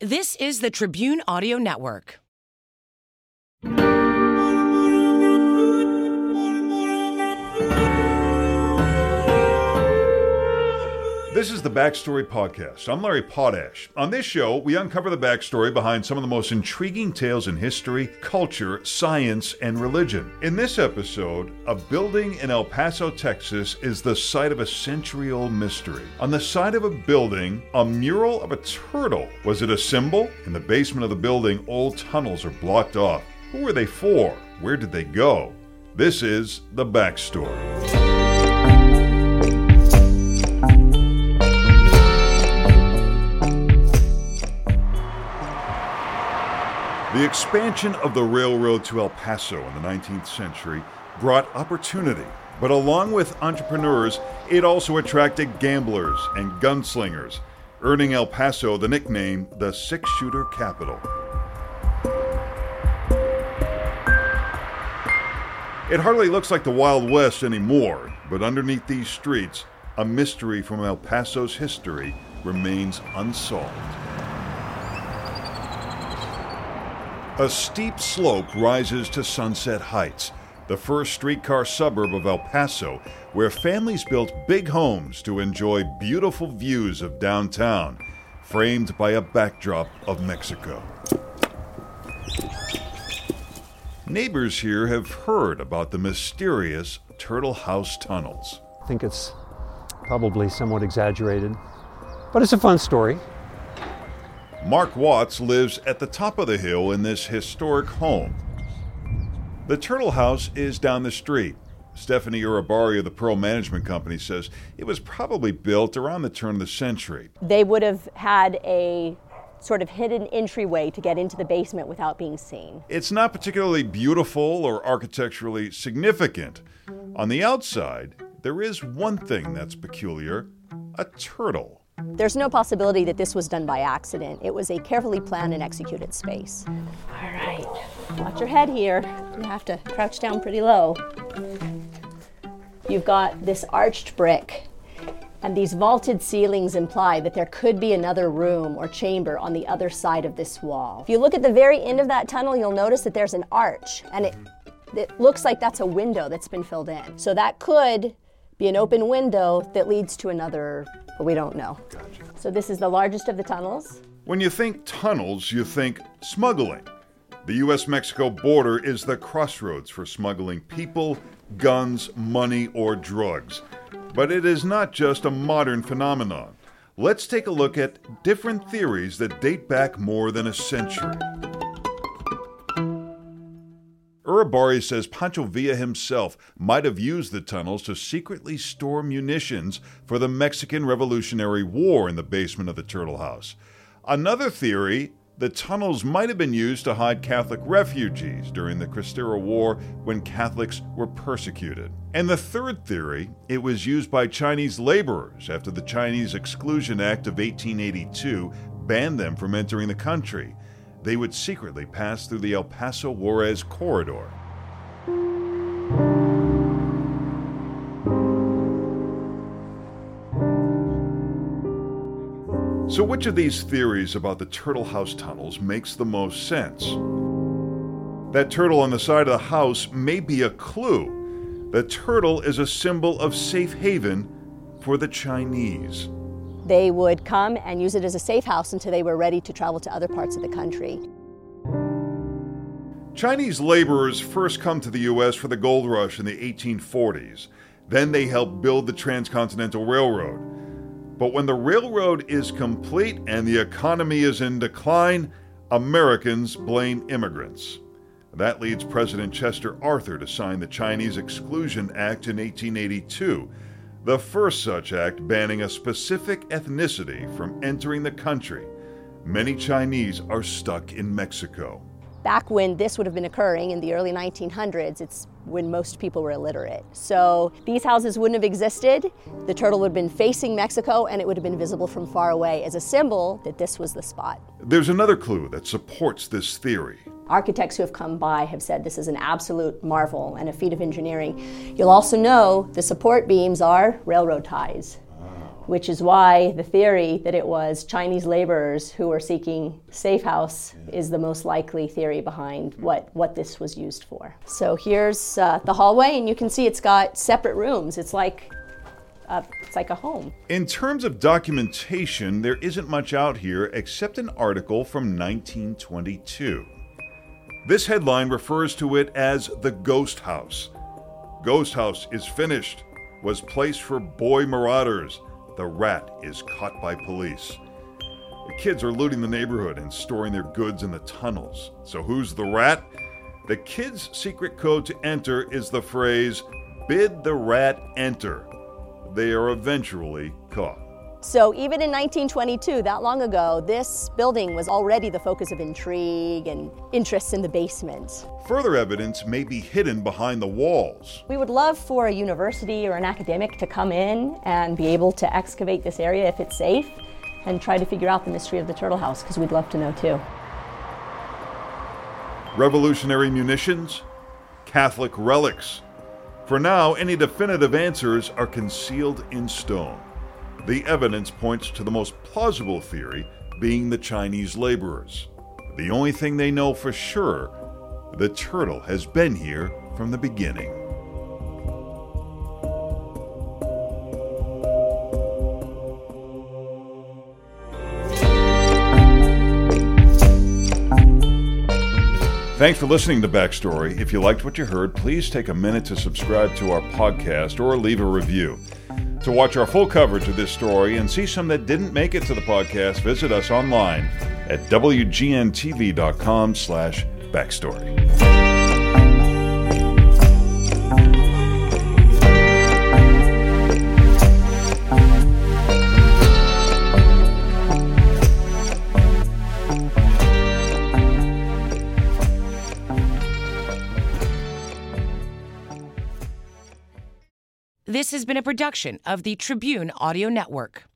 This is the Tribune Audio Network. This is the Backstory Podcast. I'm Larry Potash. On this show, we uncover the backstory behind some of the most intriguing tales in history, culture, science, and religion. In this episode, a building in El Paso, Texas is the site of a century old mystery. On the side of a building, a mural of a turtle. Was it a symbol? In the basement of the building, old tunnels are blocked off. Who were they for? Where did they go? This is the backstory. The expansion of the railroad to El Paso in the 19th century brought opportunity, but along with entrepreneurs, it also attracted gamblers and gunslingers, earning El Paso the nickname the six shooter capital. It hardly looks like the Wild West anymore, but underneath these streets, a mystery from El Paso's history remains unsolved. A steep slope rises to Sunset Heights, the first streetcar suburb of El Paso, where families built big homes to enjoy beautiful views of downtown, framed by a backdrop of Mexico. Neighbors here have heard about the mysterious Turtle House tunnels. I think it's probably somewhat exaggerated, but it's a fun story. Mark Watts lives at the top of the hill in this historic home. The Turtle House is down the street. Stephanie Urabari of the Pearl Management Company says it was probably built around the turn of the century. They would have had a sort of hidden entryway to get into the basement without being seen. It's not particularly beautiful or architecturally significant. On the outside, there is one thing that's peculiar a turtle. There's no possibility that this was done by accident. It was a carefully planned and executed space. All right, watch your head here. You have to crouch down pretty low. You've got this arched brick, and these vaulted ceilings imply that there could be another room or chamber on the other side of this wall. If you look at the very end of that tunnel, you'll notice that there's an arch, and it, it looks like that's a window that's been filled in. So that could be an open window that leads to another, but we don't know. Gotcha. So this is the largest of the tunnels. When you think tunnels, you think smuggling. The US Mexico border is the crossroads for smuggling people, guns, money, or drugs. But it is not just a modern phenomenon. Let's take a look at different theories that date back more than a century. Urabari says Pancho Villa himself might have used the tunnels to secretly store munitions for the Mexican Revolutionary War in the basement of the Turtle House. Another theory the tunnels might have been used to hide Catholic refugees during the Cristero War when Catholics were persecuted. And the third theory, it was used by Chinese laborers after the Chinese Exclusion Act of 1882 banned them from entering the country. They would secretly pass through the El Paso Juarez corridor. So, which of these theories about the Turtle House tunnels makes the most sense? That turtle on the side of the house may be a clue. The turtle is a symbol of safe haven for the Chinese. They would come and use it as a safe house until they were ready to travel to other parts of the country. Chinese laborers first come to the U.S. for the gold rush in the 1840s. Then they help build the Transcontinental Railroad. But when the railroad is complete and the economy is in decline, Americans blame immigrants. That leads President Chester Arthur to sign the Chinese Exclusion Act in 1882, the first such act banning a specific ethnicity from entering the country. Many Chinese are stuck in Mexico back when this would have been occurring in the early 1900s, it's when most people were illiterate. So these houses wouldn't have existed. The turtle would have been facing Mexico and it would have been visible from far away as a symbol that this was the spot. There's another clue that supports this theory. Architects who have come by have said this is an absolute marvel and a feat of engineering. You'll also know the support beams are railroad ties. Which is why the theory that it was Chinese laborers who were seeking safe house is the most likely theory behind what, what this was used for. So here's uh, the hallway, and you can see it's got separate rooms. It's like uh, it's like a home. In terms of documentation, there isn't much out here except an article from 1922. This headline refers to it as the Ghost House. Ghost House is finished, was placed for boy marauders. The rat is caught by police. The kids are looting the neighborhood and storing their goods in the tunnels. So who's the rat? The kids' secret code to enter is the phrase, bid the rat enter they are eventually caught. So, even in 1922, that long ago, this building was already the focus of intrigue and interest in the basement. Further evidence may be hidden behind the walls. We would love for a university or an academic to come in and be able to excavate this area if it's safe and try to figure out the mystery of the turtle house, because we'd love to know too. Revolutionary munitions, Catholic relics, for now, any definitive answers are concealed in stone. The evidence points to the most plausible theory being the Chinese laborers. The only thing they know for sure the turtle has been here from the beginning. Thanks for listening to Backstory. If you liked what you heard, please take a minute to subscribe to our podcast or leave a review. To watch our full coverage of this story and see some that didn't make it to the podcast, visit us online at wgntv.com slash backstory. This has been a production of the Tribune Audio Network.